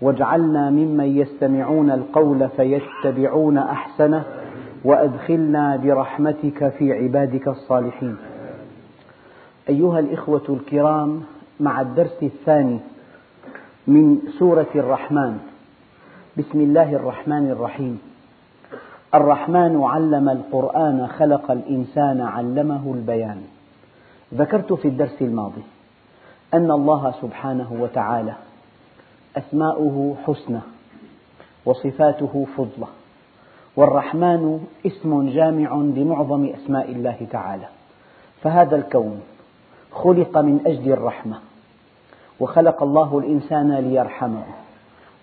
واجعلنا ممن يستمعون القول فيتبعون أحسنه وأدخلنا برحمتك في عبادك الصالحين. أيها الإخوة الكرام مع الدرس الثاني من سورة الرحمن بسم الله الرحمن الرحيم. الرحمن علم القرآن خلق الإنسان علمه البيان. ذكرت في الدرس الماضي أن الله سبحانه وتعالى أسماؤه حسنى وصفاته فضلة والرحمن اسم جامع لمعظم أسماء الله تعالى. فهذا الكون خلق من أجل الرحمة وخلق الله الإنسان ليرحمه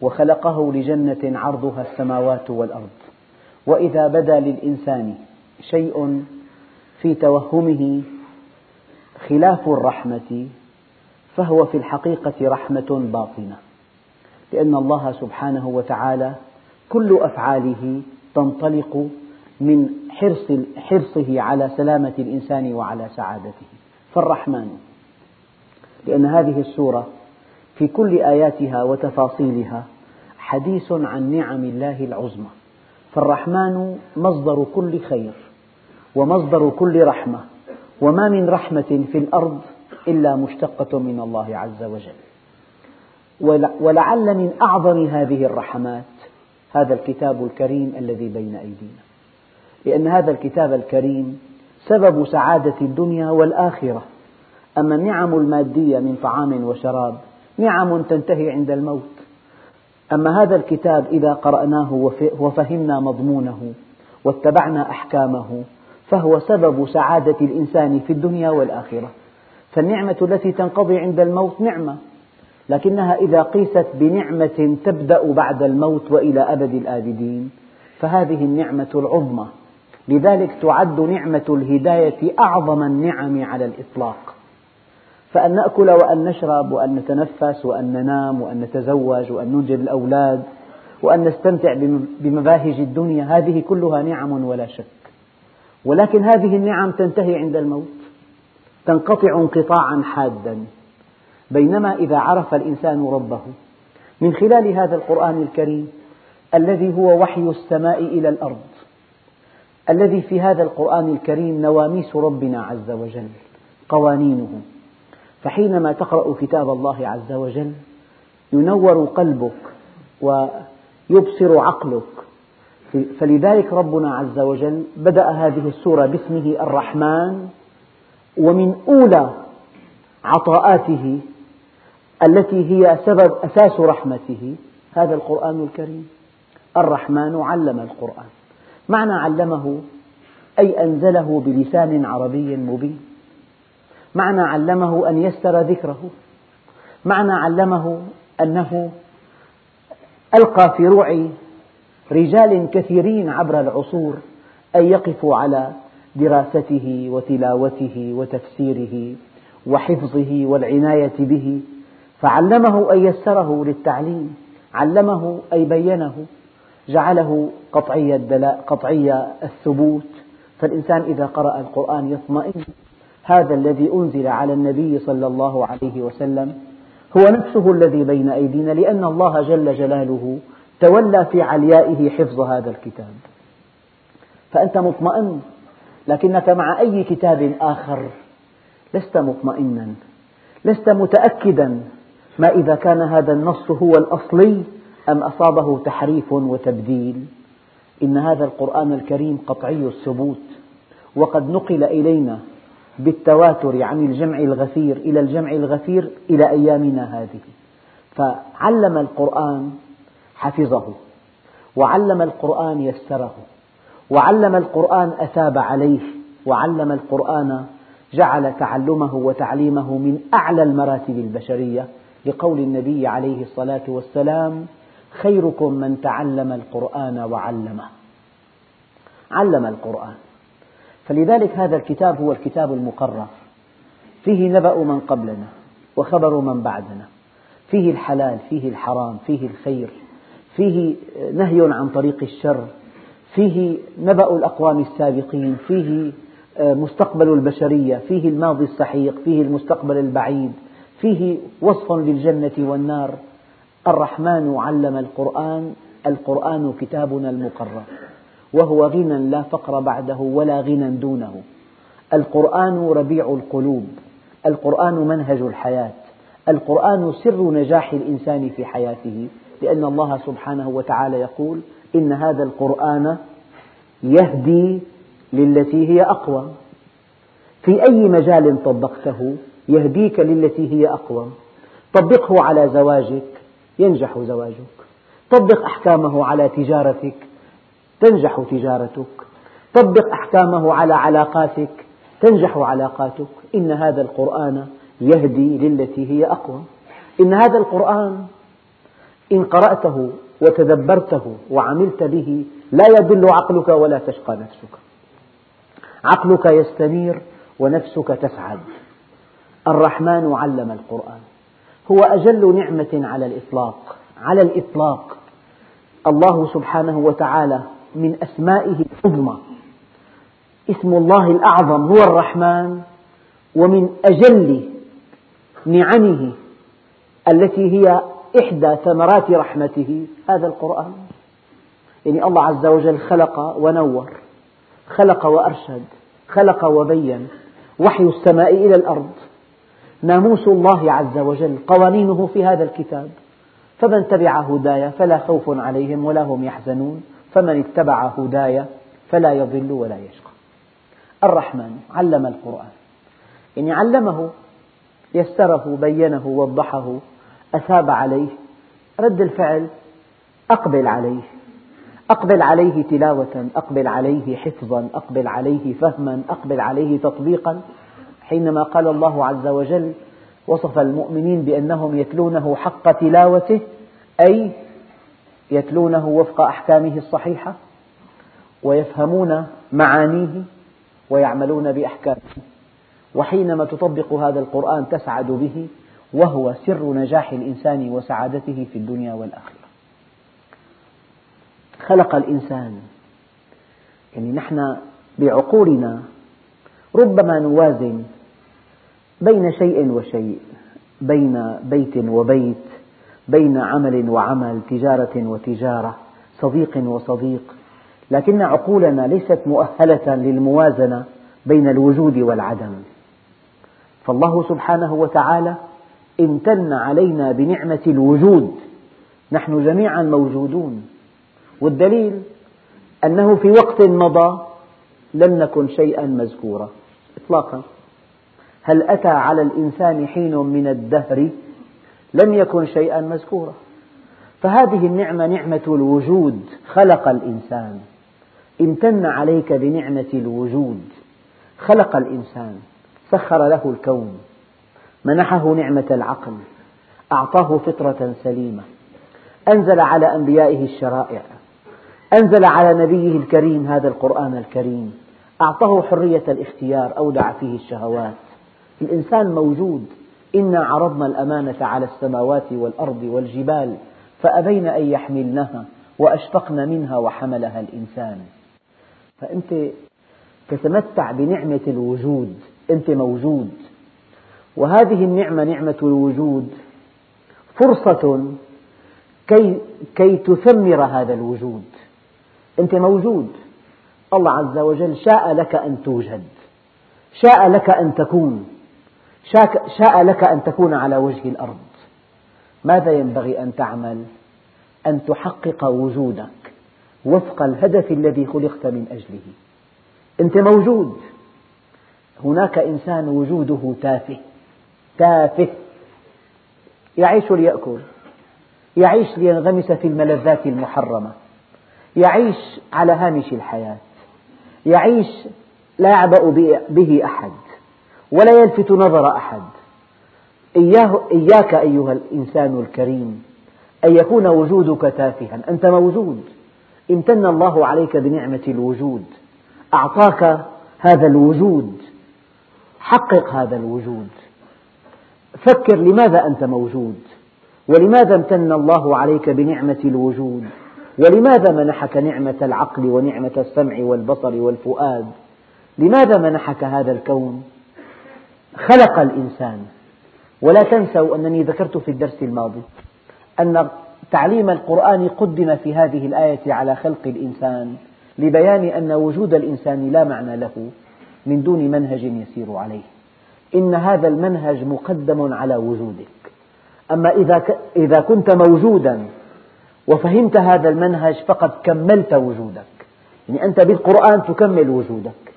وخلقه لجنة عرضها السماوات والأرض. وإذا بدا للإنسان شيء في توهمه خلاف الرحمة فهو في الحقيقة رحمة باطنة. لأن الله سبحانه وتعالى كل أفعاله تنطلق من حرص حرصه على سلامة الإنسان وعلى سعادته. فالرحمن لأن هذه السورة في كل آياتها وتفاصيلها حديث عن نعم الله العظمى. فالرحمن مصدر كل خير ومصدر كل رحمة وما من رحمة في الأرض إلا مشتقة من الله عز وجل. ولعل من أعظم هذه الرحمات هذا الكتاب الكريم الذي بين أيدينا. لأن هذا الكتاب الكريم سبب سعادة الدنيا والآخرة. أما النعم المادية من طعام وشراب نعم تنتهي عند الموت. أما هذا الكتاب إذا قرأناه وفهمنا مضمونه واتبعنا أحكامه فهو سبب سعادة الإنسان في الدنيا والآخرة. فالنعمة التي تنقضي عند الموت نعمة. لكنها إذا قيست بنعمة تبدأ بعد الموت وإلى أبد الآبدين. فهذه النعمة العظمى. لذلك تعد نعمة الهداية أعظم النعم على الإطلاق. فأن نأكل وأن نشرب وأن نتنفس وأن ننام وأن نتزوج وأن ننجب الأولاد وأن نستمتع بمباهج الدنيا هذه كلها نعم ولا شك. ولكن هذه النعم تنتهي عند الموت. تنقطع انقطاعا حادا. بينما إذا عرف الإنسان ربه من خلال هذا القرآن الكريم الذي هو وحي السماء إلى الأرض الذي في هذا القرآن الكريم نواميس ربنا عز وجل قوانينه. فحينما تقرأ كتاب الله عز وجل ينور قلبك ويبصر عقلك. فلذلك ربنا عز وجل بدأ هذه السورة باسمه الرحمن ومن أولى عطاءاته التي هي سبب أساس رحمته هذا القرآن الكريم. الرحمن علم القرآن. معنى علمه أي أنزله بلسان عربي مبين. معنى علمه أن يسر ذكره. معنى علمه أنه ألقى في روع رجال كثيرين عبر العصور أن يقفوا على دراسته وتلاوته وتفسيره وحفظه والعناية به. فعلمه أي يسره للتعليم علمه أي بينه جعله قطعي الدلاء قطعي الثبوت. فالإنسان إذا قرأ القرآن يطمئن هذا الذي أنزل على النبي صلى الله عليه وسلم هو نفسه الذي بين أيدينا لأن الله جل جلاله تولى في عليائه حفظ هذا الكتاب. فأنت مطمئن لكنك مع أي كتاب آخر لست مطمئنا لست متأكدا ما إذا كان هذا النص هو الأصلي أم أصابه تحريف وتبديل؟ إن هذا القرآن الكريم قطعي الثبوت وقد نقل إلينا بالتواتر عن الجمع الغفير إلى الجمع الغفير إلى أيامنا هذه. فعلم القرآن حفظه وعلم القرآن يسره وعلم القرآن أثاب عليه وعلم القرآن جعل تعلمه وتعليمه من أعلى المراتب البشرية. لقول النبي عليه الصلاة والسلام خيركم من تعلم القرآن وعلمه. علم القرآن. فلذلك هذا الكتاب هو الكتاب المقرر. فيه نبأ من قبلنا وخبر من بعدنا. فيه الحلال فيه الحرام فيه الخير. فيه نهي عن طريق الشر. فيه نبأ الأقوام السابقين. فيه مستقبل البشرية. فيه الماضي السحيق فيه المستقبل البعيد. فيه وصف للجنة والنار. الرحمن علم القرآن القرآن كتابنا المقرر. وهو غنى لا فقر بعده ولا غنى دونه. القرآن ربيع القلوب. القرآن منهج الحياة. القرآن سر نجاح الإنسان في حياته. لأن الله سبحانه وتعالى يقول إن هذا القرآن يهدي للتي هي أقوى. في أي مجال طبقته؟ يهديك للتي هي أقوى طبقه على زواجك ينجح زواجك. طبق أحكامه على تجارتك تنجح تجارتك. طبق أحكامه على علاقاتك تنجح علاقاتك. إن هذا القرآن يهدي للتي هي أقوى إن هذا القرآن إن قرأته وتدبرته وعملت به لا يضل عقلك ولا تشقى نفسك. عقلك يستنير ونفسك تسعد. الرحمن علم القرآن. هو أجل نعمة على الإطلاق على الإطلاق. الله سبحانه وتعالى من أسمائه العظمى. اسم الله الأعظم هو الرحمن ومن أجل نعمه التي هي إحدى ثمرات رحمته هذا القرآن. يعني الله عز وجل خلق ونور خلق وأرشد خلق وبين وحي السماء إلى الأرض. ناموس الله عز وجل قوانينه في هذا الكتاب. فمن تبع هداي فلا خوف عليهم ولا هم يحزنون. فمن اتبع هداي فلا يضل ولا يشقى. الرحمن علم القرآن. يعني علمه يسره بينه وضحه أثاب عليه رد الفعل أقبل عليه. أقبل عليه تلاوة أقبل عليه حفظا أقبل عليه فهما أقبل عليه تطبيقا. حينما قال الله عز وجل وصف المؤمنين بأنهم يتلونه حق تلاوته أي يتلونه وفق أحكامه الصحيحة ويفهمون معانيه ويعملون بأحكامه. وحينما تطبق هذا القرآن تسعد به وهو سر نجاح الإنسان وسعادته في الدنيا والآخرة. خلق الإنسان يعني نحن بعقولنا ربما نوازن بين شيء وشيء بين بيت وبيت بين عمل وعمل تجارة وتجارة صديق وصديق. لكن عقولنا ليست مؤهلة للموازنة بين الوجود والعدم. فالله سبحانه وتعالى امتن علينا بنعمة الوجود. نحن جميعا موجودون. والدليل أنه في وقت مضى لم نكن شيئا مذكورا إطلاقا. هل أتى على الإنسان حين من الدهر؟ لم يكن شيئا مذكورا. فهذه النعمة نعمة الوجود خلق الإنسان. امتن عليك بنعمة الوجود خلق الإنسان سخر له الكون. منحه نعمة العقل أعطاه فطرة سليمة. أنزل على أنبيائه الشرائع. أنزل على نبيه الكريم هذا القرآن الكريم. أعطاه حرية الاختيار أودع فيه الشهوات. الإنسان موجود. إنا عرضنا الأمانة على السماوات والأرض والجبال فأبين أن يحملنها وأشفقن منها وحملها الإنسان. فأنت تتمتع بنعمة الوجود. أنت موجود. وهذه النعمة نعمة الوجود فرصة كي, كي تثمر هذا الوجود. أنت موجود. الله عز وجل شاء لك أن توجد. شاء لك أن تكون. شاء لك أن تكون على وجه الأرض. ماذا ينبغي أن تعمل؟ أن تحقق وجودك وفق الهدف الذي خلقت من أجله. أنت موجود. هناك إنسان وجوده تافه. تافه. يعيش ليأكل. يعيش لينغمس في الملذات المحرمة. يعيش على هامش الحياة. يعيش لا يعبأ به أحد. ولا يلفت نظر أحد. إياه إياك أيها الإنسان الكريم أن يكون وجودك تافها. أنت موجود. امتن الله عليك بنعمة الوجود. أعطاك هذا الوجود. حقق هذا الوجود. فكر لماذا أنت موجود؟ ولماذا امتن الله عليك بنعمة الوجود؟ ولماذا منحك نعمة العقل ونعمة السمع والبصر والفؤاد؟ لماذا منحك هذا الكون؟ خلق الإنسان. ولا تنسوا أنني ذكرت في الدرس الماضي أن تعليم القرآن قدم في هذه الآية على خلق الإنسان لبيان أن وجود الإنسان لا معنى له من دون منهج يسير عليه. إن هذا المنهج مقدم على وجودك. أما إذا كنت موجودا وفهمت هذا المنهج فقد كملت وجودك. يعني أنت بالقرآن تكمل وجودك.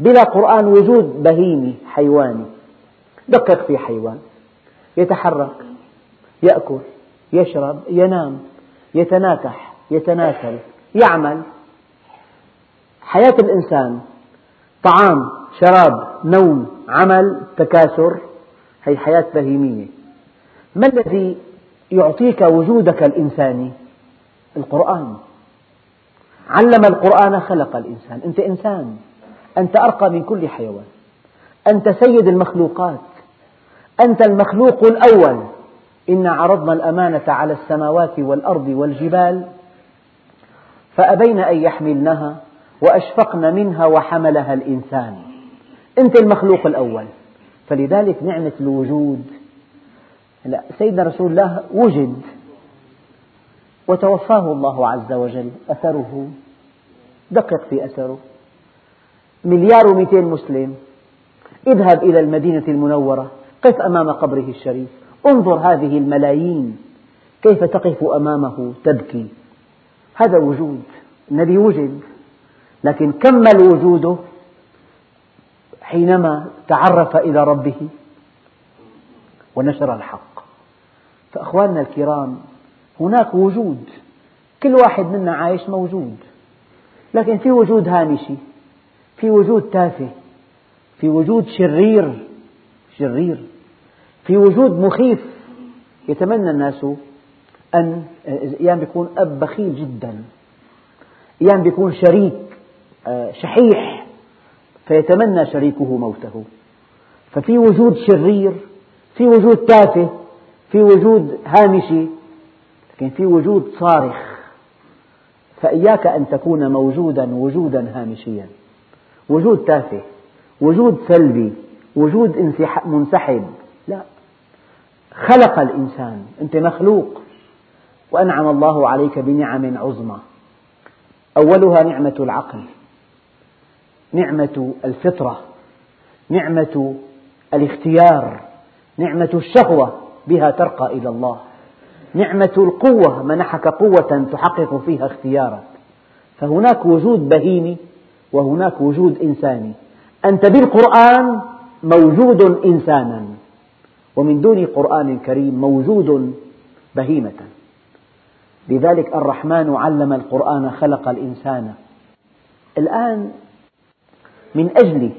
بلا قرآن وجود بهيمي حيواني. دقق في حيوان يتحرك يأكل يشرب ينام يتناكح يتناسل يعمل. حياة الإنسان طعام شراب نوم عمل تكاثر هي حياة بهيمية. ما الذي يعطيك وجودك الإنساني؟ القرآن. علم القرآن خلق الإنسان. أنت إنسان. أنت أرقى من كل حيوان. أنت سيد المخلوقات. أنت المخلوق الأول. إنا عرضنا الأمانة على السماوات والأرض والجبال فأبين أن يحملنها وأشفقن منها وحملها الإنسان. أنت المخلوق الأول. فلذلك نعمة الوجود. لا سيدنا رسول الله وجد. وتوفاه الله عز وجل. أثره. دقق في أثره. مليار ومئتين مسلم. اذهب إلى المدينة المنورة. قف أمام قبره الشريف. انظر هذه الملايين. كيف تقف أمامه تبكي. هذا وجود. النبي وجد. لكن كمل وجوده حينما تعرف إلى ربه؟ ونشر الحق. فأخواننا الكرام هناك وجود. كل واحد منا عايش موجود. لكن في وجود هامشي. في وجود تافه. في وجود شرير. شرير. في وجود مخيف يتمنى الناس أن أيام بيكون أب بخيل جدا أيام بيكون شريك آه، شحيح فيتمنى شريكه موته. ففي وجود شرير في وجود تافه في وجود هامشي لكن في وجود صارخ. فإياك أن تكون موجودا وجودا هامشيا. وجود تافه وجود سلبي وجود منسحب. لا. خلق الإنسان. أنت مخلوق. وأنعم الله عليك بنعم عظمى. أولها نعمة العقل. نعمة الفطرة. نعمة الاختيار. نعمة الشهوة بها ترقى إلى الله. نعمة القوة. منحك قوة تحقق فيها اختيارك. فهناك وجود بهيمي وهناك وجود إنساني. أنت بالقرآن موجود إنسانا. ومن دون قرآن كريم موجود بهيمة. لذلك الرحمن علم القرآن خلق الإنسان. الآن من أجل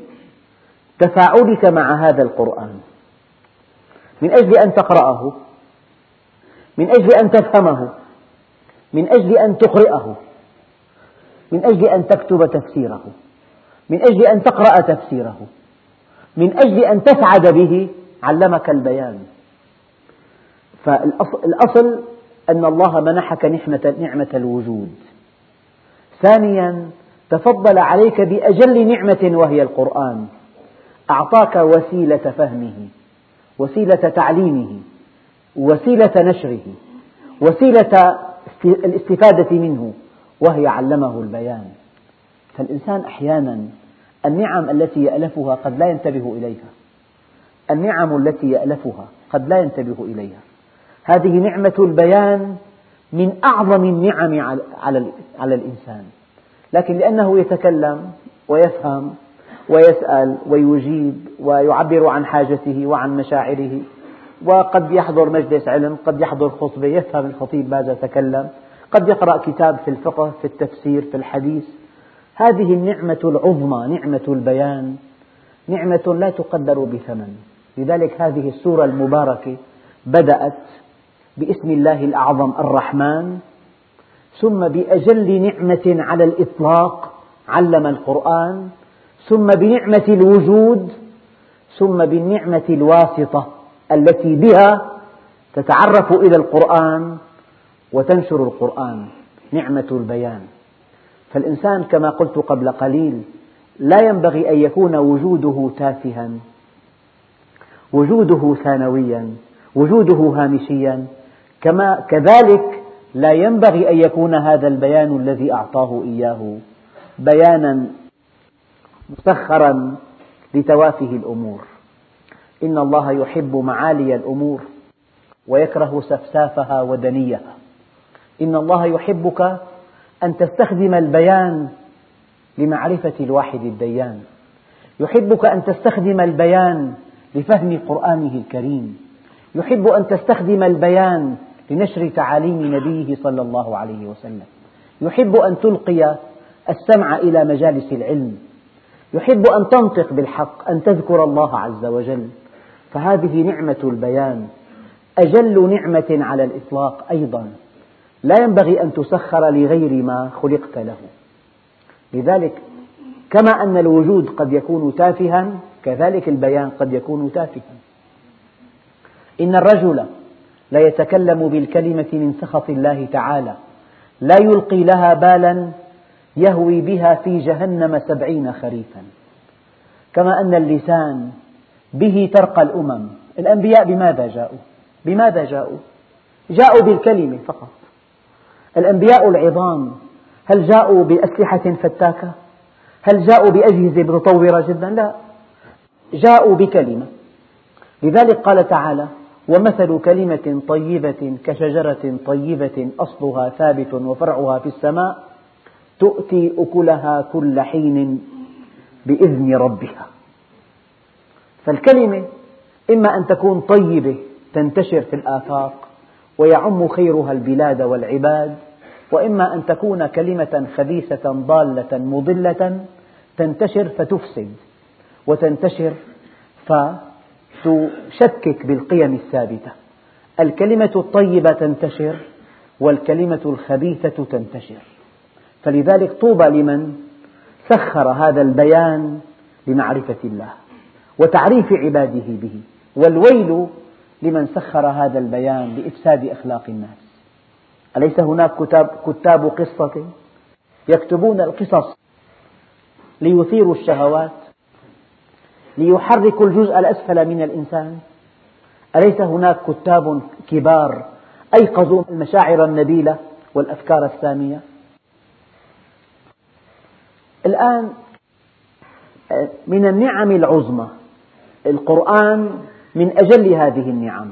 تفاعلك مع هذا القرآن من أجل أن تقرأه من أجل أن تفهمه من أجل أن تقرأه من أجل أن تكتب تفسيره من أجل أن تقرأ تفسيره من أجل أن تسعد به علمك البيان. فالأصل أن الله منحك نعمة, نعمة الوجود. ثانيا تفضل عليك بأجل نعمة وهي القرآن. أعطاك وسيلة فهمه وسيلة تعليمه وسيلة نشره وسيلة الاستفادة منه وهي علمه البيان. فالإنسان أحيانا النعم التي يألفها قد لا ينتبه إليها. النعم التي يألفها قد لا ينتبه إليها. هذه نعمة البيان من أعظم النعم على الإنسان. لكن لأنه يتكلم ويفهم ويسأل ويجيب ويعبر عن حاجته وعن مشاعره وقد يحضر مجلس علم قد يحضر خطبة يفهم الخطيب ماذا تكلم قد يقرأ كتاب في الفقه في التفسير في الحديث. هذه النعمة العظمى نعمة البيان نعمة لا تقدر بثمن. لذلك هذه السورة المباركة بدأت باسم الله الأعظم الرحمن ثم بأجل نعمة على الإطلاق علم القرآن ثم بنعمة الوجود ثم بالنعمة الواسطة التي بها تتعرف إلى القرآن وتنشر القرآن نعمة البيان. فالإنسان كما قلت قبل قليل لا ينبغي أن يكون وجوده تافها. وجوده ثانويا وجوده هامشيا. كما كذلك لا ينبغي أن يكون هذا البيان الذي أعطاه إياه بيانا مسخرا لتوافه الأمور. إن الله يحب معالي الأمور ويكره سفسافها ودنيها إن الله يحبك أن تستخدم البيان لمعرفة الواحد الديان. يحبك أن تستخدم البيان لفهم قرآنه الكريم. يحب أن تستخدم البيان لنشر تعاليم نبيه صلى الله عليه وسلم. يحب أن تلقي السمع إلى مجالس العلم. يحب أن تنطق بالحق أن تذكر الله عز وجل. فهذه نعمة البيان. أجل نعمة على الإطلاق أيضا. لا ينبغي أن تسخر لغير ما خلقت له. لذلك كما أن الوجود قد يكون تافها كذلك البيان قد يكون تافها إن الرجل لا يتكلم بالكلمة من سخط الله تعالى لا يلقي لها بالا يهوي بها في جهنم سبعين خريفا كما أن اللسان به ترقى الأمم الأنبياء بماذا جاءوا؟ بماذا جاءوا؟ جاءوا بالكلمة فقط الأنبياء العظام هل جاءوا بأسلحة فتاكة؟ هل جاءوا بأجهزة متطورة جدا؟ لا جاءوا بكلمة. لذلك قال تعالى ومثل كلمة طيبة كشجرة طيبة أصلها ثابت وفرعها في السماء تؤتي أكلها كل حين بإذن ربها. فالكلمة إما أن تكون طيبة تنتشر في الآفاق ويعم خيرها البلاد والعباد وإما أن تكون كلمة خبيثة ضالة مضلة تنتشر فتفسد. وتنتشر فتشكك بالقيم الثابتة. الكلمة الطيبة تنتشر والكلمة الخبيثة تنتشر. فلذلك طوبى لمن سخر هذا البيان لمعرفة الله وتعريف عباده به والويل لمن سخر هذا البيان لإفساد أخلاق الناس. أليس هناك كتاب, كتاب قصة؟ يكتبون القصص ليثيروا الشهوات ليحركوا الجزء الأسفل من الإنسان. أليس هناك كتاب كبار أيقظوا المشاعر النبيلة والأفكار السامية؟ الآن من النعم العظمى القرآن من أجل هذه النعم.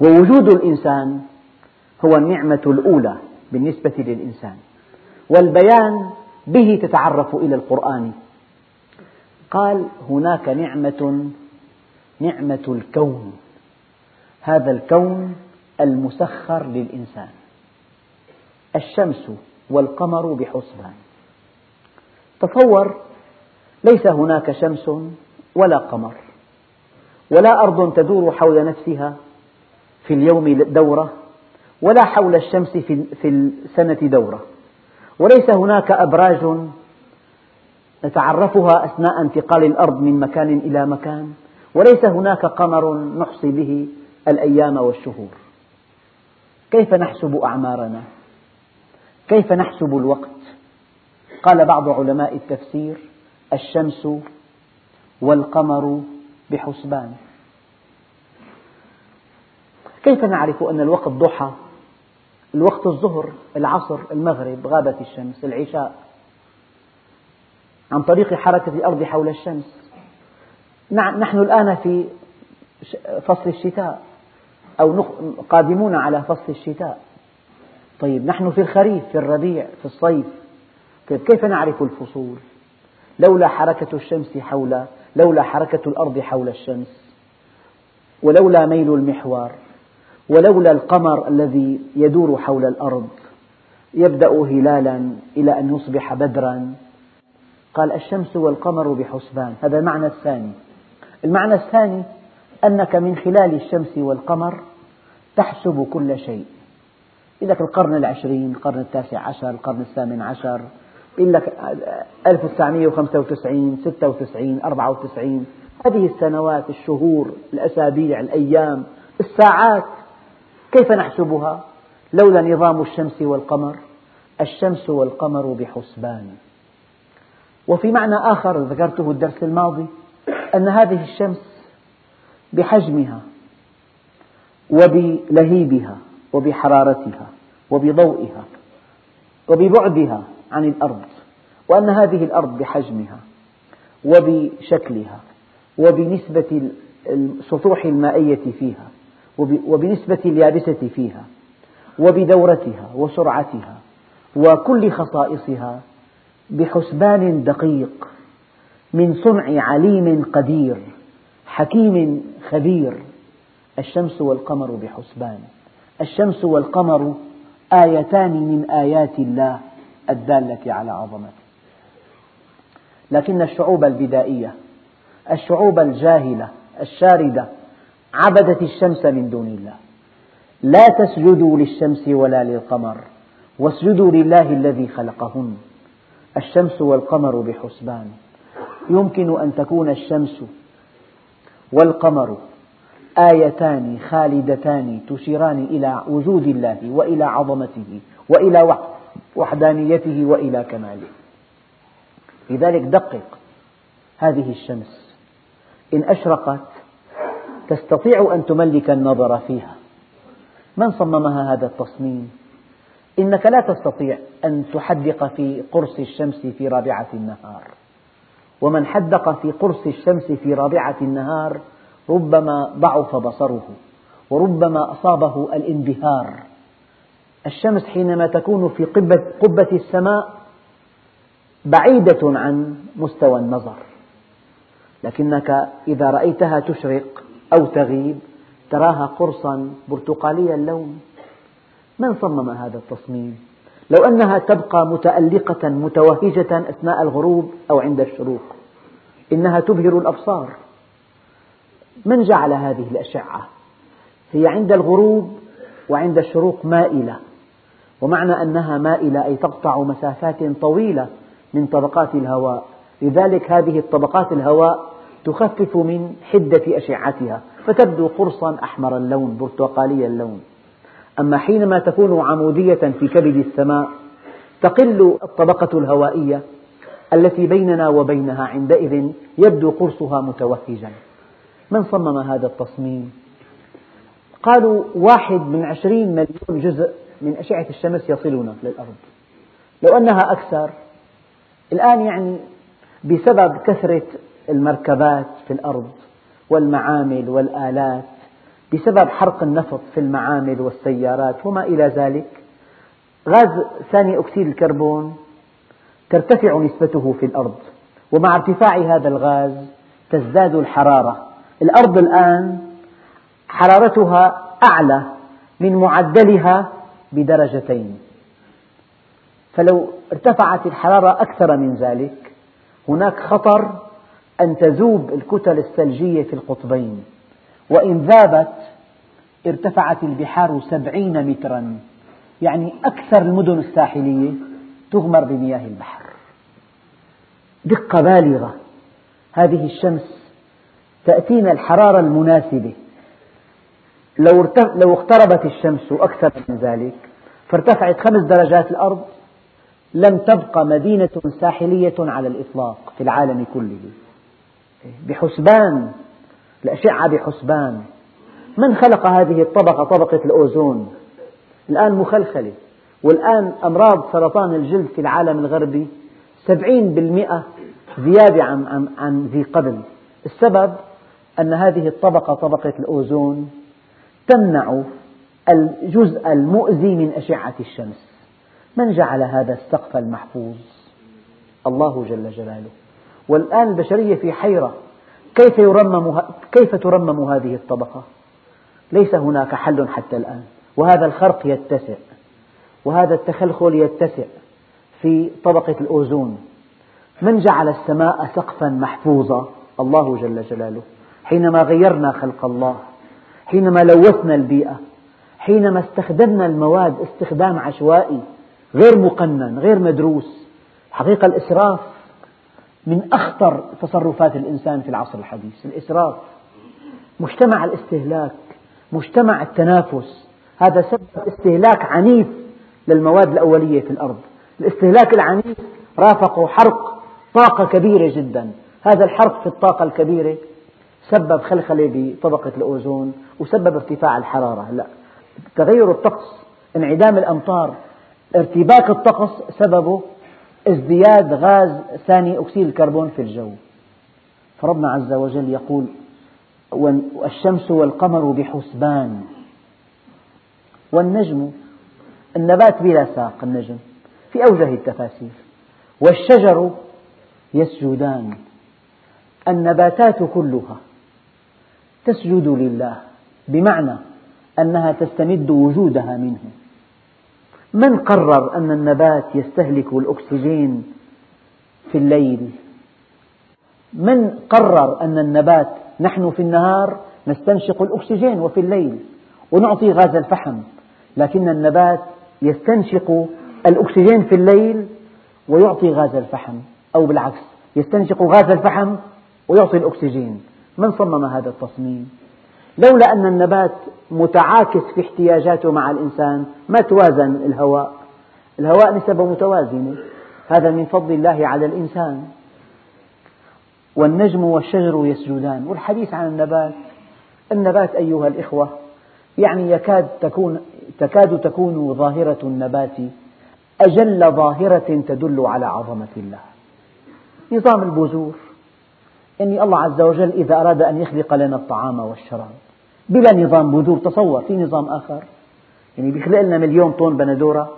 ووجود الإنسان هو النعمة الأولى بالنسبة للإنسان. والبيان به تتعرف إلى القرآن. قال هناك نعمة نعمة الكون. هذا الكون المسخر للإنسان. الشمس والقمر بحسبان. تصور ليس هناك شمس ولا قمر ولا أرض تدور حول نفسها في اليوم دورة ولا حول الشمس في السنة دورة وليس هناك أبراج نتعرفها أثناء انتقال الأرض من مكان إلى مكان وليس هناك قمر نحصي به الأيام والشهور. كيف نحسب أعمارنا؟ كيف نحسب الوقت؟ قال بعض علماء التفسير الشمس والقمر بحسبان. كيف نعرف أن الوقت ضحى؟ الوقت الظهر العصر المغرب غابت الشمس العشاء. عن طريق حركة الأرض حول الشمس. نحن الآن في فصل الشتاء أو قادمون على فصل الشتاء. طيب نحن في الخريف في الربيع في الصيف. طيب كيف نعرف الفصول؟ لولا حركة الشمس حول لولا حركة الأرض حول الشمس. ولولا ميل المحور. ولولا القمر الذي يدور حول الأرض. يبدأ هلالا إلى أن يصبح بدرا. قال الشمس والقمر بحسبان. هذا المعنى الثاني. المعنى الثاني أنك من خلال الشمس والقمر تحسب كل شيء. يقول لك القرن العشرين القرن التاسع عشر القرن الثامن عشر يقول لك 1995 96 94 هذه السنوات الشهور الأسابيع الأيام الساعات كيف نحسبها؟ لولا نظام الشمس والقمر الشمس والقمر بحسبان. وفي معنى آخر ذكرته الدرس الماضي أن هذه الشمس بحجمها وبلهيبها وبحرارتها وبضوئها وببعدها عن الأرض وأن هذه الأرض بحجمها وبشكلها وبنسبة السطوح المائية فيها وبنسبة اليابسة فيها وبدورتها وسرعتها وكل خصائصها بحسبان دقيق من صنع عليم قدير حكيم خبير. الشمس والقمر بحسبان. الشمس والقمر آيتان من آيات الله الدالة على عظمته. لكن الشعوب البدائية الشعوب الجاهلة الشاردة عبدت الشمس من دون الله. لا تسجدوا للشمس ولا للقمر واسجدوا لله الذي خلقهن. الشمس والقمر بحسبان. يمكن أن تكون الشمس والقمر آيتان خالدتان تشيران إلى وجود الله وإلى عظمته وإلى وحدانيته وإلى كماله. لذلك دقق هذه الشمس. إن أشرقت تستطيع أن تملك النظر فيها. من صممها هذا التصميم؟ إنك لا تستطيع أن تحدق في قرص الشمس في رابعة النهار. ومن حدق في قرص الشمس في رابعة النهار ربما ضعف بصره وربما أصابه الانبهار. الشمس حينما تكون في قبة, قبة السماء بعيدة عن مستوى النظر. لكنك إذا رأيتها تشرق أو تغيب تراها قرصا برتقالي اللون من صمم هذا التصميم؟ لو أنها تبقى متألقة متوهجة أثناء الغروب أو عند الشروق إنها تبهر الأبصار من جعل هذه الأشعة؟ هي عند الغروب وعند الشروق مائلة ومعنى أنها مائلة أي تقطع مسافات طويلة من طبقات الهواء لذلك هذه الطبقات الهواء تخفف من حدة أشعتها فتبدو قرصا أحمر اللون برتقالي اللون أما حينما تكون عمودية في كبد السماء تقل الطبقة الهوائية التي بيننا وبينها عندئذ يبدو قرصها متوهجا من صمم هذا التصميم؟ قالوا واحد من عشرين مليون جزء من أشعة الشمس يصلنا للأرض لو أنها أكثر الآن يعني بسبب كثرة المركبات في الأرض والمعامل والآلات بسبب حرق النفط في المعامل والسيارات وما إلى ذلك غاز ثاني أكسيد الكربون ترتفع نسبته في الأرض ومع ارتفاع هذا الغاز تزداد الحرارة. الأرض الآن حرارتها أعلى من معدلها بدرجتين. فلو ارتفعت الحرارة أكثر من ذلك هناك خطر أن تذوب الكتل الثلجية في القطبين. وإن ذابت ارتفعت البحار سبعين مترا. يعني أكثر المدن الساحلية تغمر بمياه البحر. دقة بالغة. هذه الشمس تأتينا الحرارة المناسبة. لو لو اقتربت الشمس أكثر من ذلك فارتفعت خمس درجات الأرض لم تبقى مدينة ساحلية على الإطلاق في العالم كله. بحسبان الأشعة بحسبان من خلق هذه الطبقة؟ طبقة الأوزون. الآن مخلخلة. والآن أمراض سرطان الجلد في العالم الغربي سبعين بالمئة زيادة عن, عن, عن ذي قبل. السبب أن هذه الطبقة طبقة الأوزون تمنع الجزء المؤذي من أشعة الشمس. من جعل هذا السقف المحفوظ؟ الله جل جلاله. والآن البشرية في حيرة. كيف, يرمم كيف ترمم هذه الطبقة؟ ليس هناك حل حتى الآن. وهذا الخرق يتسع. وهذا التخلخل يتسع في طبقة الأوزون. من جعل السماء سقفا محفوظا؟ الله جل جلاله. حينما غيرنا خلق الله حينما لوثنا البيئة حينما استخدمنا المواد استخدام عشوائي غير مقنن غير مدروس حقيقة الإسراف من أخطر تصرفات الإنسان في العصر الحديث الإسراف مجتمع الاستهلاك مجتمع التنافس. هذا سبب استهلاك عنيف للمواد الأولية في الأرض. الاستهلاك العنيف رافقه حرق طاقة كبيرة جدا. هذا الحرق في الطاقة الكبيرة سبب خلخلة بطبقة الأوزون وسبب ارتفاع الحرارة. لا تغير الطقس انعدام الأمطار ارتباك الطقس سببه ازدياد غاز ثاني أكسيد الكربون في الجو. فربنا عز وجل يقول والشمس والقمر بحسبان. والنجم النبات بلا ساق النجم في أوجه التفاسير. والشجر يسجدان. النباتات كلها تسجد لله بمعنى أنها تستمد وجودها منه. من قرر أن النبات يستهلك الأكسجين في الليل من قرر أن النبات نحن في النهار نستنشق الأكسجين وفي الليل ونعطي غاز الفحم لكن النبات يستنشق الأكسجين في الليل ويعطي غاز الفحم أو بالعكس يستنشق غاز الفحم ويعطي الأكسجين من صمم هذا التصميم؟ لولا أن النبات متعاكس في احتياجاته مع الإنسان ما توازن الهواء. الهواء نسبة متوازنة. هذا من فضل الله على الإنسان. والنجم والشجر يسجدان. والحديث عن النبات. النبات أيها الإخوة يعني يكاد تكون تكاد تكون ظاهرة النبات أجل ظاهرة تدل على عظمة الله. نظام البذور. يعني الله عز وجل إذا أراد أن يخلق لنا الطعام والشراب. بلا نظام بذور تصور في نظام آخر. يعني بيخلق لنا مليون طن بندورة.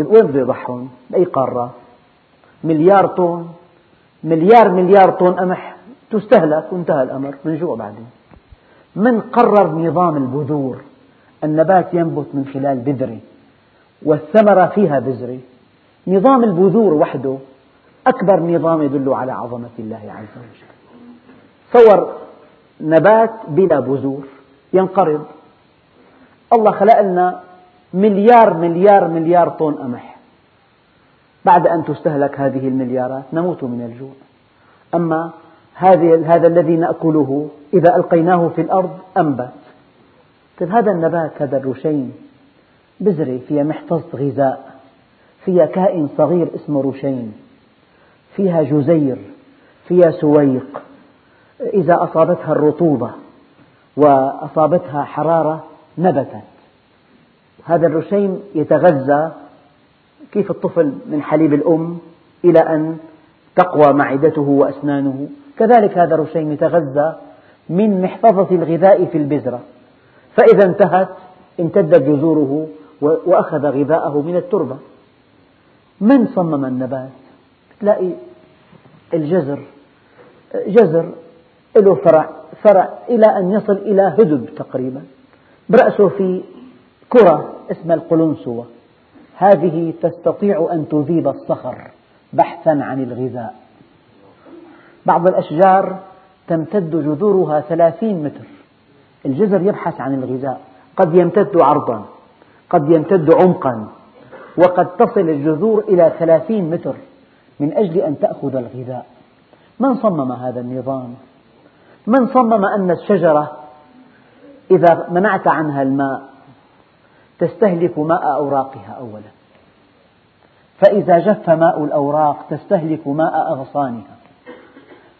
وين بده يضحهم؟ بأي قارة؟ مليار طن مليار مليار طن قمح. تستهلك وانتهى الأمر من جوع بعدين. من قرر نظام البذور؟ النبات ينبت من خلال بذرة والثمرة فيها بذرة نظام البذور وحده أكبر نظام يدل على عظمة الله عز وجل. تصور نبات بلا بذور ينقرض. الله خلق لنا مليار مليار مليار طن قمح. بعد أن تستهلك هذه المليارات نموت من الجوع. أما هذا الذي نأكله إذا ألقيناه في الأرض أنبت. طيب هذا النبات هذا الرشين بذرة فيها محفظة غذاء فيها كائن صغير اسمه رشين فيها جزير فيها سويق. إذا أصابتها الرطوبة وأصابتها حرارة نبتت. هذا الرشيم يتغذى كيف الطفل من حليب الأم إلى أن تقوى معدته وأسنانه. كذلك هذا الرشيم يتغذى من محفظة الغذاء في البذرة. فإذا انتهت امتدت جذوره وأخذ غذاءه من التربة. من صمم النبات؟ تلاقي الجزر جزر له فرع فرع إلى أن يصل إلى هدب تقريبا. برأسه في كرة اسمها القلنسوة. هذه تستطيع أن تذيب الصخر بحثا عن الغذاء. بعض الأشجار تمتد جذورها ثلاثين متر. الجذر يبحث عن الغذاء. قد يمتد عرضا قد يمتد عمقا وقد تصل الجذور إلى ثلاثين متر. من أجل أن تأخذ الغذاء. من صمم هذا النظام؟ من صمم أن الشجرة إذا منعت عنها الماء تستهلك ماء أوراقها أولا. فإذا جف ماء الأوراق تستهلك ماء أغصانها.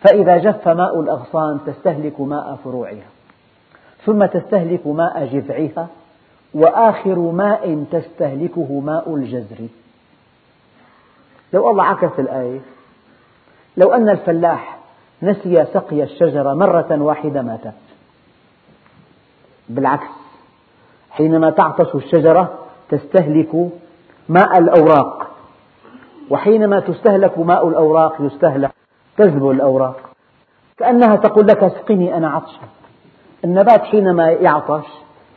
فإذا جف ماء الأغصان تستهلك ماء فروعها. ثم تستهلك ماء جذعها. وآخر ماء تستهلكه ماء الجزر. لو الله عكس الآية لو أن الفلاح نسي سقي الشجرة مرة واحدة ماتت. بالعكس حينما تعطش الشجرة تستهلك ماء الأوراق وحينما تستهلك ماء الأوراق يستهلك تذبل الأوراق. كأنها تقول لك اسقني أنا عطشا. النبات حينما يعطش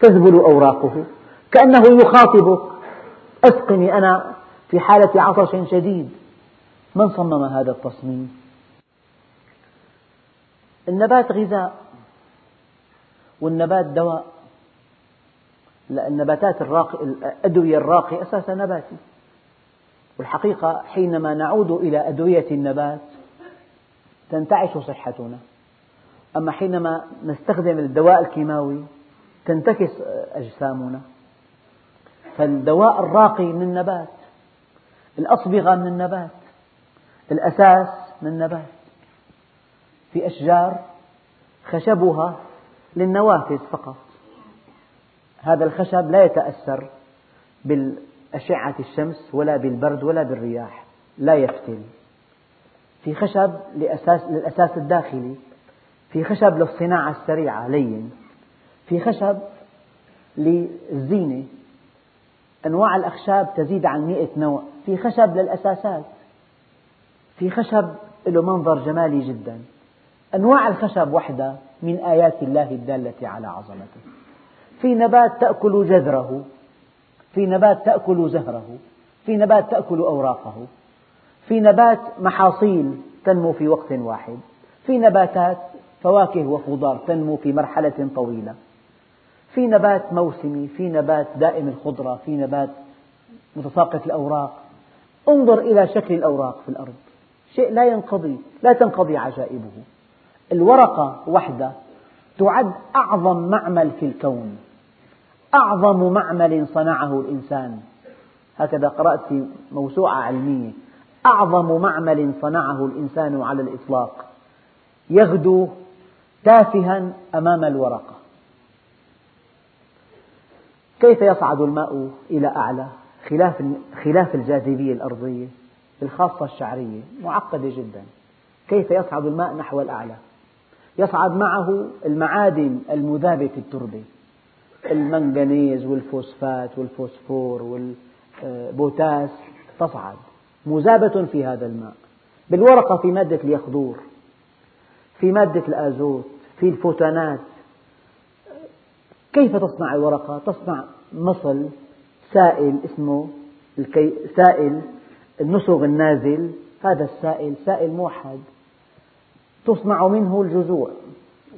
تذبل أوراقه كأنه يخاطبك. اسقني أنا في حالة عطش شديد. من صمم هذا التصميم؟ النبات غذاء والنبات دواء. النباتات الراقي الأدوية الراقية أساسا نباتي. والحقيقة حينما نعود إلى أدوية النبات تنتعش صحتنا. أما حينما نستخدم الدواء الكيماوي تنتكس أجسامنا. فالدواء الراقي من النبات الأصبغة من النبات الأساس من النبات في أشجار خشبها للنوافذ فقط. هذا الخشب لا يتأثر بالأشعة الشمس ولا بالبرد ولا بالرياح لا يفتل في خشب لأساس للأساس الداخلي. في خشب للصناعة السريعة لين. في خشب للزينة. أنواع الأخشاب تزيد عن مئة نوع. في خشب للأساسات. في خشب له منظر جمالي جدا. أنواع الخشب وحدها من آيات الله الدالة على عظمته. في نبات تأكل جذره. في نبات تأكل زهره. في نبات تأكل أوراقه. في نبات محاصيل تنمو في وقت واحد. في نباتات فواكه وخضار تنمو في مرحلة طويلة. في نبات موسمي في نبات دائم الخضرة في نبات متساقط الأوراق. انظر إلى شكل الأوراق في الأرض. شيء لا ينقضي لا تنقضي عجائبه. الورقة وحدها تعد أعظم معمل في الكون. أعظم معمل صنعه الإنسان. هكذا قرأت في موسوعة علمية. أعظم معمل صنعه الإنسان على الإطلاق. يغدو تافها أمام الورقة. كيف يصعد الماء إلى أعلى؟ خلاف خلاف الجاذبية الأرضية الخاصة الشعرية معقدة جدا. كيف يصعد الماء نحو الأعلى؟ يصعد معه المعادن المذابة في التربة. المنغنيز والفوسفات والفوسفور والبوتاس تصعد. مذابة في هذا الماء. بالورقة في مادة اليخضور في مادة الآزوت في الفوتونات كيف تصنع الورقة؟ تصنع مصل سائل اسمه الكي... سائل النسغ النازل. هذا السائل سائل موحد. تصنع منه الجذوع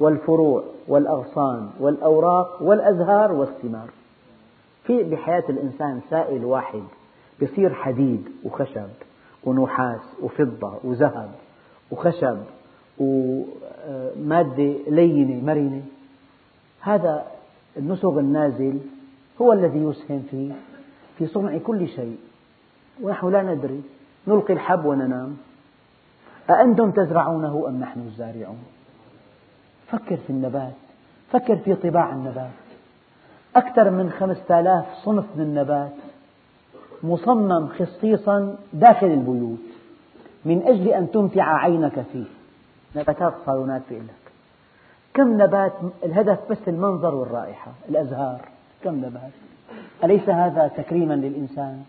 والفروع والأغصان والأوراق والأزهار والثمار في بحياة الإنسان سائل واحد. يصير حديد وخشب ونحاس وفضة وذهب وخشب ومادة لينة مرنة. هذا النسغ النازل هو الذي يسهم في في صنع كل شيء. ونحن لا ندري نلقي الحب وننام. أأنتم تزرعونه أم نحن الزارعون؟ فكر في النبات فكر في طباع النبات. أكثر من خمسة آلاف صنف من النبات مصمم خصيصا داخل البيوت من أجل أن تمتع عينك فيه. نباتات صالونات في لك كم نبات الهدف بس المنظر والرائحة الأزهار؟ كم نبات؟ أليس هذا تكريما للإنسان؟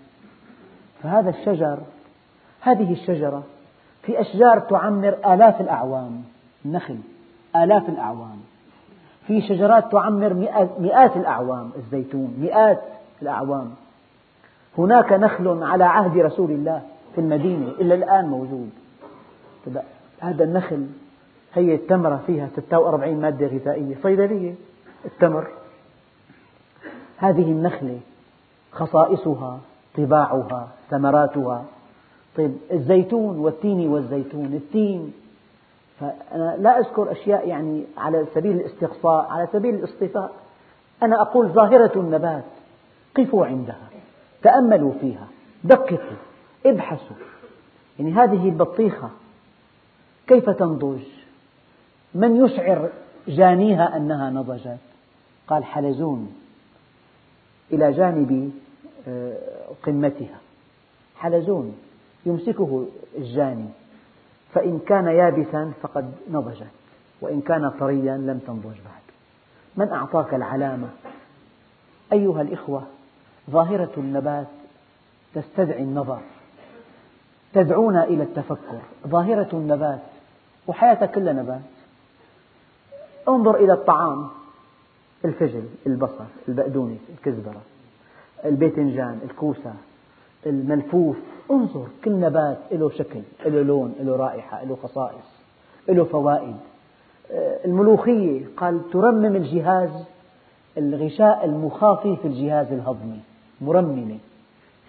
فهذا الشجر هذه الشجرة في أشجار تعمر آلاف الأعوام النخل آلاف الأعوام. في شجرات تعمر مئات الأعوام الزيتون مئات الأعوام. هناك نخل على عهد رسول الله في المدينة إلى الآن موجود. هذا النخل هي التمرة فيها 46 مادة غذائية. صيدلية التمر. هذه النخلة خصائصها طباعها ثمراتها. طيب الزيتون والتين والزيتون. التين فأنا لا أذكر أشياء يعني على سبيل الاستقصاء على سبيل الاصطفاء. أنا أقول ظاهرة النبات قفوا عندها تأملوا فيها دققوا ابحثوا. يعني هذه البطيخة كيف تنضج؟ من يشعر جانيها أنها نضجت؟ قال حلزون إلى جانب آه، قمتها. حلزون يمسكه الجاني فإن كان يابسا فقد نضجت وإن كان طريا لم تنضج بعد. من أعطاك العلامة؟ أيها الإخوة ظاهرة النبات تستدعي النظر تدعونا إلى التفكر. ظاهرة النبات وحياتك كلها نبات. انظر إلى الطعام. الفجل البصل البقدونس الكزبرة الباذنجان الكوسة الملفوف. انظر كل نبات له شكل له لون له رائحة له خصائص له فوائد. الملوخية قال ترمم الجهاز الغشاء المخاطي في الجهاز الهضمي مرممة.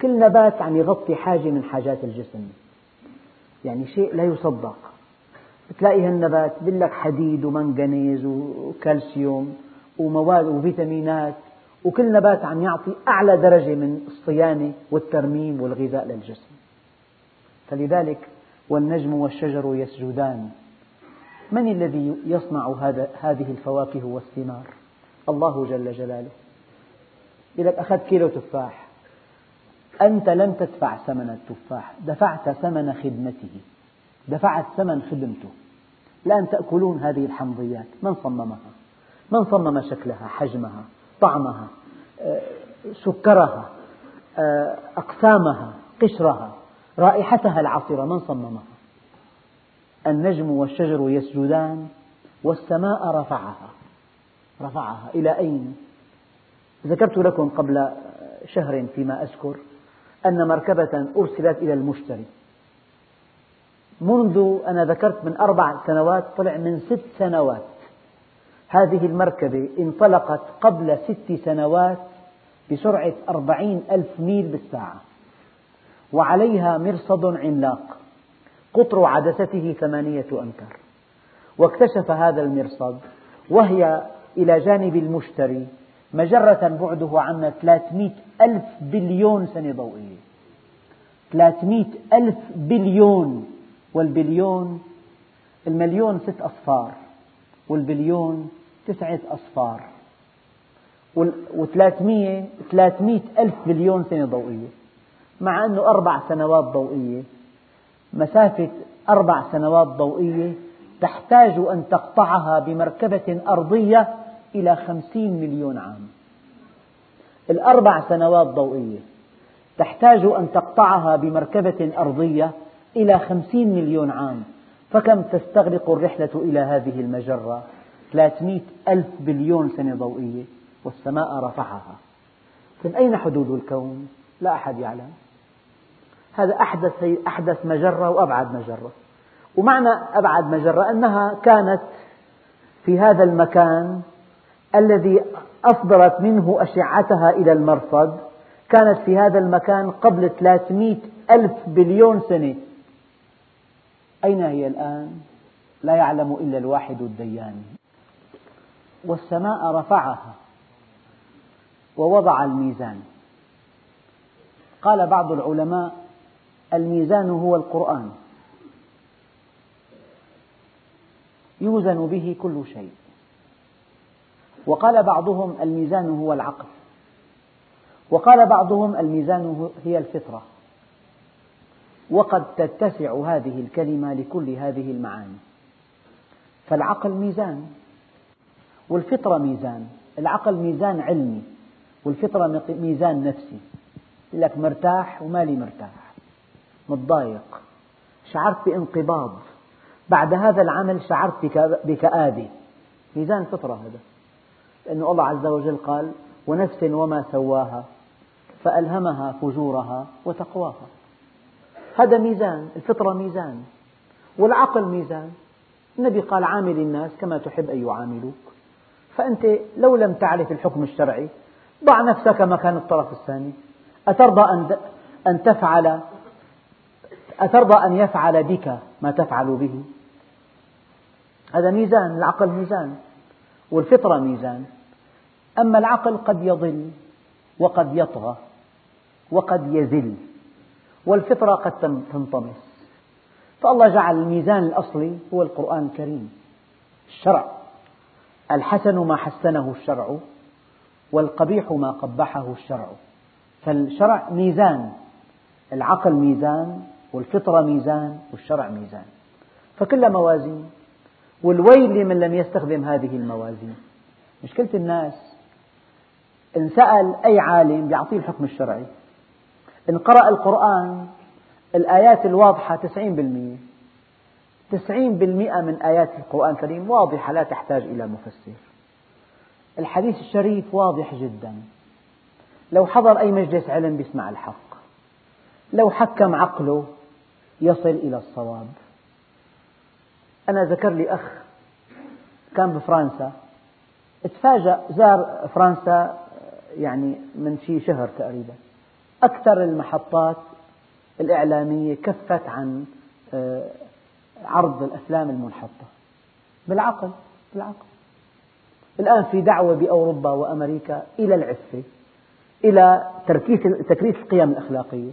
كل نبات عم يغطي حاجة من حاجات الجسم. يعني شيء لا يصدق. تلاقي هالنبات بيقول لك حديد ومنغنيز وكالسيوم ومواد وفيتامينات وكل نبات عم يعطي أعلى درجة من الصيانة والترميم والغذاء للجسم. فلذلك والنجم والشجر يسجدان. من الذي يصنع هذا هذه الفواكه والثمار؟ الله جل جلاله. يقول لك أخذت كيلو تفاح. أنت لم تدفع ثمن التفاح دفعت ثمن خدمته. دفعت ثمن خدمته. الآن تأكلون هذه الحمضيات. من صممها؟ من صمم شكلها حجمها طعمها آه، سكرها آه، أقسامها قشرها رائحتها العطرة من صممها؟ النجم والشجر يسجدان والسماء رفعها. رفعها. إلى أين؟ ذكرت لكم قبل شهر فيما أذكر أن مركبة أرسلت إلى المشتري. منذ أنا ذكرت من أربع سنوات طلع من ست سنوات. هذه المركبة انطلقت قبل ست سنوات بسرعة أربعين ألف ميل بالساعة وعليها مرصد عملاق قطر عدسته ثمانية أمتار واكتشف هذا المرصد وهي إلى جانب المشتري مجرة بعده عنا 300 ألف بليون سنة ضوئية. 300 ألف بليون. والبليون المليون ست أصفار والبليون تسعة أصفار وثلاثمية ثلاثمية ألف بليون سنة ضوئية مع أنه أربع سنوات ضوئية. مسافة أربع سنوات ضوئية تحتاج أن تقطعها بمركبة أرضية إلى خمسين مليون عام. الأربع سنوات ضوئية تحتاج أن تقطعها بمركبة أرضية إلى خمسين مليون عام. فكم تستغرق الرحلة إلى هذه المجرة؟ 300 ألف بليون سنة ضوئية والسماء رفعها. طيب أين حدود الكون؟ لا أحد يعلم. هذا أحدث, أحدث مجرة وأبعد مجرة. ومعنى أبعد مجرة أنها كانت في هذا المكان الذي أصدرت منه أشعتها إلى المرصد. كانت في هذا المكان قبل 300 ألف بليون سنة. أين هي الآن؟ لا يعلم إلا الواحد الديان. والسماء رفعها ووضع الميزان. قال بعض العلماء الميزان هو القرآن. يوزن به كل شيء. وقال بعضهم الميزان هو العقل. وقال بعضهم الميزان هي الفطرة. وقد تتسع هذه الكلمة لكل هذه المعاني. فالعقل ميزان والفطرة ميزان العقل ميزان علمي والفطرة ميزان نفسي. يقول لك مرتاح ومالي مرتاح متضايق شعرت بانقباض. بعد هذا العمل شعرت بكآبة ميزان الفطرة هذا. لأن الله عز وجل قال ونفس وما سواها فألهمها فجورها وتقواها. هذا ميزان الفطرة ميزان والعقل ميزان. النبي قال عامل الناس كما تحب أن يعاملوك. فأنت لو لم تعرف الحكم الشرعي ضع نفسك مكان الطرف الثاني. أترضى أن تفعل أترضى أن يفعل بك ما تفعل به؟ هذا ميزان العقل ميزان والفطرة ميزان. أما العقل قد يضل وقد يطغى وقد يزل. والفطرة قد تنطمس فالله جعل الميزان الأصلي هو القرآن الكريم. الشرع. الحسن ما حسنه الشرع والقبيح ما قبحه الشرع. فالشرع ميزان. العقل ميزان والفطرة ميزان والشرع ميزان. فكلها موازين. والويل لمن لم يستخدم هذه الموازين. مشكلة الناس. إن سأل أي عالم يعطيه الحكم الشرعي. إن قرأ القرآن الآيات الواضحة تسعين بالمئة. تسعين بالمئة من آيات القرآن الكريم واضحة لا تحتاج إلى مفسر. الحديث الشريف واضح جدا. لو حضر أي مجلس علم بيسمع الحق. لو حكم عقله يصل إلى الصواب. أنا ذكر لي أخ كان بفرنسا. تفاجأ زار فرنسا يعني من شي شهر تقريبا. أكثر المحطات الإعلامية كفت عن آه، عرض الأفلام المنحطة. بالعقل بالعقل. الآن في دعوة بأوروبا وأمريكا إلى العفة إلى تكريس القيم الأخلاقية.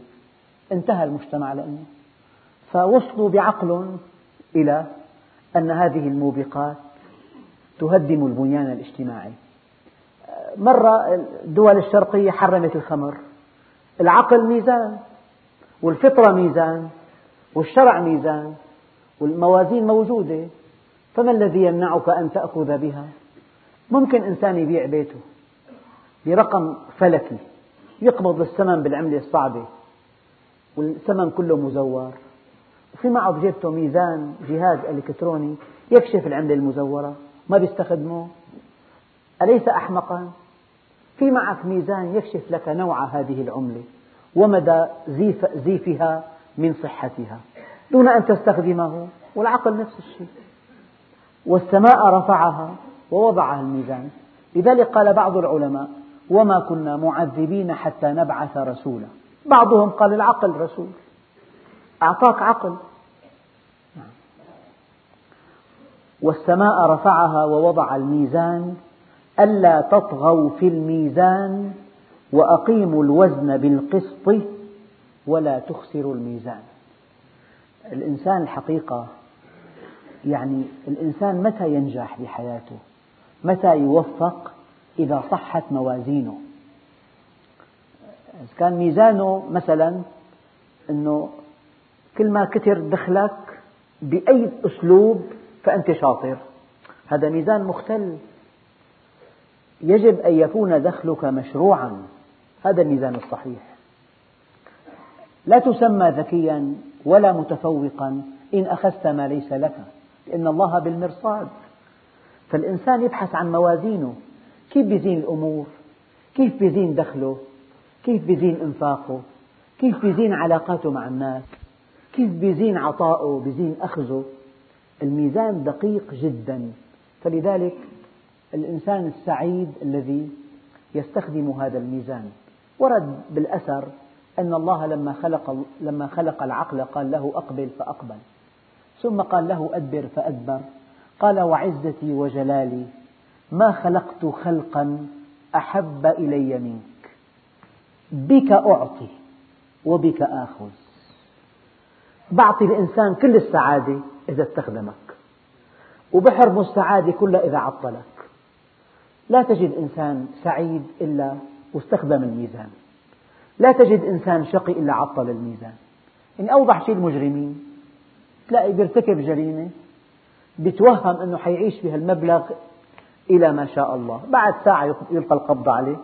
انتهى المجتمع لأنه فوصلوا بعقل إلى أن هذه الموبقات تهدم البنيان الاجتماعي. مرة الدول الشرقية حرمت الخمر. العقل ميزان والفطرة ميزان والشرع ميزان والموازين موجودة فما الذي يمنعك أن تأخذ بها ممكن إنسان يبيع بيته برقم فلكي يقبض الثمن بالعملة الصعبة والثمن كله مزور وفي معه بجيبته ميزان جهاز إلكتروني يكشف العملة المزورة ما بيستخدمه أليس أحمقا؟ في معك ميزان يكشف لك نوع هذه العملة ومدى زيف زيفها من صحتها. دون أن تستخدمه والعقل نفس الشيء. والسماء رفعها ووضعها الميزان. لذلك قال بعض العلماء وما كنا معذبين حتى نبعث رسولا. بعضهم قال العقل رسول. أعطاك عقل. والسماء رفعها ووضع الميزان ألا تطغوا في الميزان وأقيموا الوزن بالقسط ولا تخسروا الميزان. الإنسان الحقيقة يعني الإنسان متى ينجح بحياته؟ متى يوفق إذا صحت موازينه؟ إذا كان ميزانه مثلا أنه كل ما كثر دخلك بأي أسلوب فأنت شاطر. هذا ميزان مختل. يجب أن يكون دخلك مشروعا. هذا الميزان الصحيح. لا تسمى ذكيا ولا متفوقا. إن أخذت ما ليس لك. لأن الله بالمرصاد. فالإنسان يبحث عن موازينه. كيف بيزين الأمور؟ كيف بيزين دخله؟ كيف بيزين إنفاقه؟ كيف بيزين علاقاته مع الناس؟ كيف بيزين عطائه؟ بيزين أخذه؟ الميزان دقيق جدا. فلذلك الإنسان السعيد الذي يستخدم هذا الميزان. ورد بالأثر أن الله لما خلق, لما خلق العقل قال له أقبل فأقبل. ثم قال له أدبر فأدبر. قال وعزتي وجلالي ما خلقت خلقا أحب إلي منك. بك أعطي وبك آخذ. بعطي الإنسان كل السعادة إذا استخدمك. وبحرم السعادة كلها إذا عطلك. لا تجد إنسان سعيد إلا واستخدم الميزان. لا تجد إنسان شقي إلا عطل الميزان. يعني أوضح شيء المجرمين تلاقي بيرتكب جريمة بيتوهم أنه حيعيش بهالمبلغ إلى ما شاء الله. بعد ساعة يلقى القبض عليه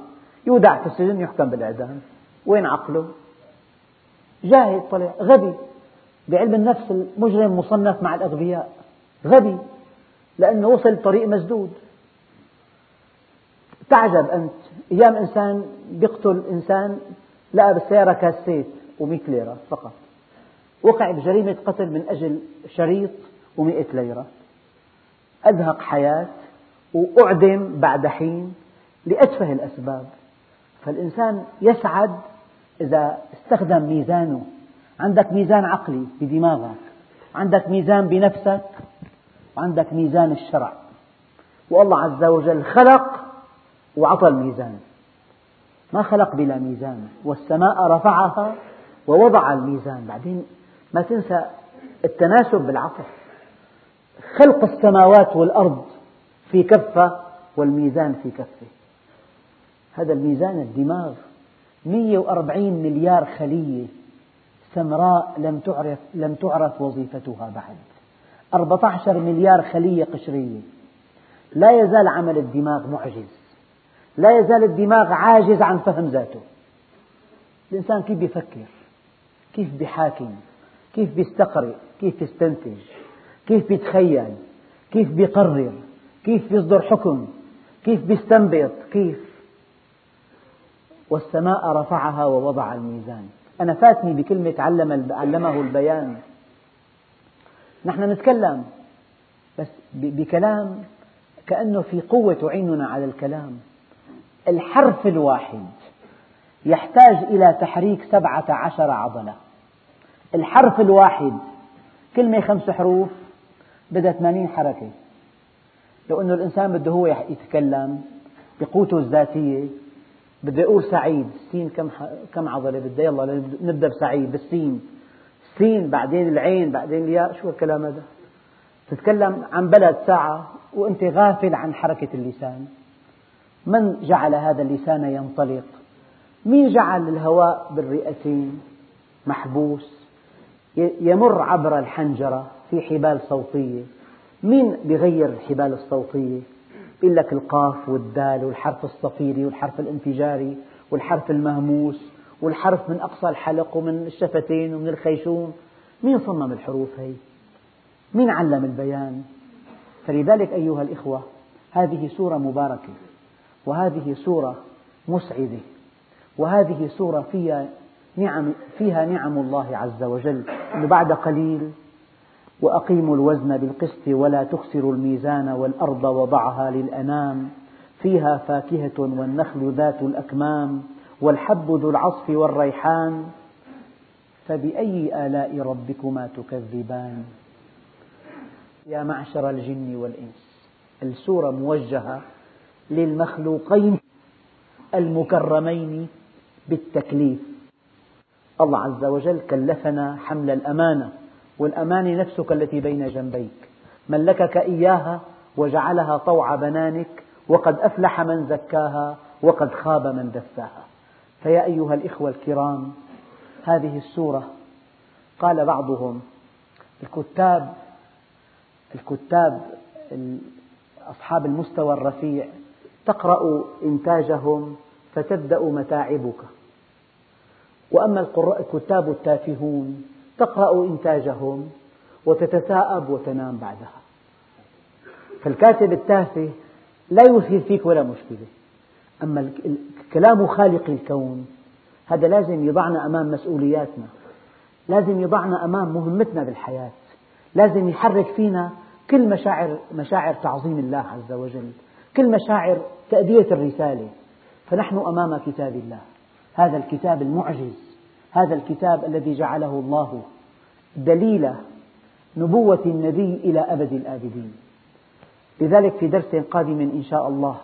يودع في السجن يحكم بالإعدام. وين عقله؟ جاهل طلع غبي. بعلم النفس المجرم مصنف مع الأغبياء غبي لأنه وصل طريق مسدود. تعجب أنت. أيام إنسان يقتل إنسان لقى بالسيارة كاسيت و100 ليرة فقط. وقع بجريمة قتل من أجل شريط و100 ليرة. أزهق حياة وأعدم بعد حين لأتفه الأسباب. فالإنسان يسعد إذا استخدم ميزانه. عندك ميزان عقلي بدماغك. عندك ميزان بنفسك. وعندك ميزان الشرع. والله عز وجل خلق وعطى الميزان. ما خلق بلا ميزان والسماء رفعها ووضع الميزان. بعدين ما تنسى التناسب بالعطف خلق السماوات والأرض في كفة والميزان في كفة. هذا الميزان الدماغ. 140 مليار خلية سمراء لم تعرف لم تعرف وظيفتها بعد. 14 مليار خلية قشرية. لا يزال عمل الدماغ معجز. لا يزال الدماغ عاجز عن فهم ذاته. الإنسان كيف بيفكر؟ كيف بيحاكم؟ كيف بيستقرئ؟ كيف بيستنتج؟ كيف بيتخيل؟ كيف بيقرر؟ كيف بيصدر حكم؟ كيف بيستنبط؟ كيف؟ والسماء رفعها ووضع الميزان. أنا فاتني بكلمة علم علمه البيان. نحن نتكلم بس بكلام كأنه في قوة تعيننا على الكلام. الحرف الواحد يحتاج إلى تحريك سبعة عشر عضلة. الحرف الواحد كلمة خمس حروف بدها ثمانين حركة. لو أنه الإنسان بده هو يتكلم بقوته الذاتية بده يقول سعيد. سين كم كم عضلة؟ بده يلا نبدأ بسعيد بالسين. سين بعدين العين بعدين الياء. شو الكلام هذا؟ تتكلم عن بلد ساعة وأنت غافل عن حركة اللسان. من جعل هذا اللسان ينطلق؟ مين جعل الهواء بالرئتين؟ محبوس. يمر عبر الحنجرة في حبال صوتية. مين بيغير الحبال الصوتية؟ يقول لك القاف والدال والحرف الصفيري والحرف الانفجاري والحرف المهموس والحرف من أقصى الحلق ومن الشفتين ومن الخيشوم. مين صمم الحروف هي؟ مين علم البيان؟ فلذلك أيها الإخوة هذه سورة مباركة. وهذه سورة مسعدة. وهذه سورة فيها نعم فيها نعم الله عز وجل. بعد قليل وأقيموا الوزن بالقسط ولا تخسروا الميزان والأرض وضعها للأنام. فيها فاكهة والنخل ذات الأكمام والحب ذو العصف والريحان. فبأي آلاء ربكما تكذبان؟ يا معشر الجن والإنس السورة موجهة للمخلوقين المكرمين بالتكليف. الله عز وجل كلفنا حمل الأمانة والأمانة نفسك التي بين جنبيك. ملكك إياها وجعلها طوع بنانك وقد أفلح من زكاها وقد خاب من دساها فيا أيها الإخوة الكرام هذه السورة قال بعضهم الكتاب الكتاب أصحاب المستوى الرفيع تقرأ إنتاجهم فتبدأ متاعبك. وأما الكتاب التافهون تقرأ إنتاجهم وتتثاءب وتنام بعدها. فالكاتب التافه لا يثير فيك ولا مشكلة. أما كلام خالق الكون هذا لازم يضعنا أمام مسؤولياتنا لازم يضعنا أمام مهمتنا بالحياة لازم يحرك فينا كل مشاعر مشاعر تعظيم الله عز وجل. كل مشاعر تأدية الرسالة. فنحن أمام كتاب الله. هذا الكتاب المعجز. هذا الكتاب الذي جعله الله دليل نبوة النبي إلى أبد الآبدين. لذلك في درس قادم إن شاء الله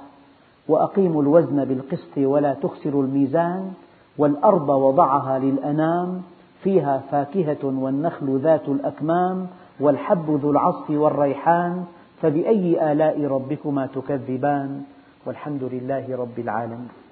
وأقيموا الوزن بالقسط ولا تخسروا الميزان والأرض وضعها للأنام فيها فاكهة والنخل ذات الأكمام والحب ذو العصف والريحان فبأي آلاء ربكما تكذبان؟ والحمد لله رب العالمين.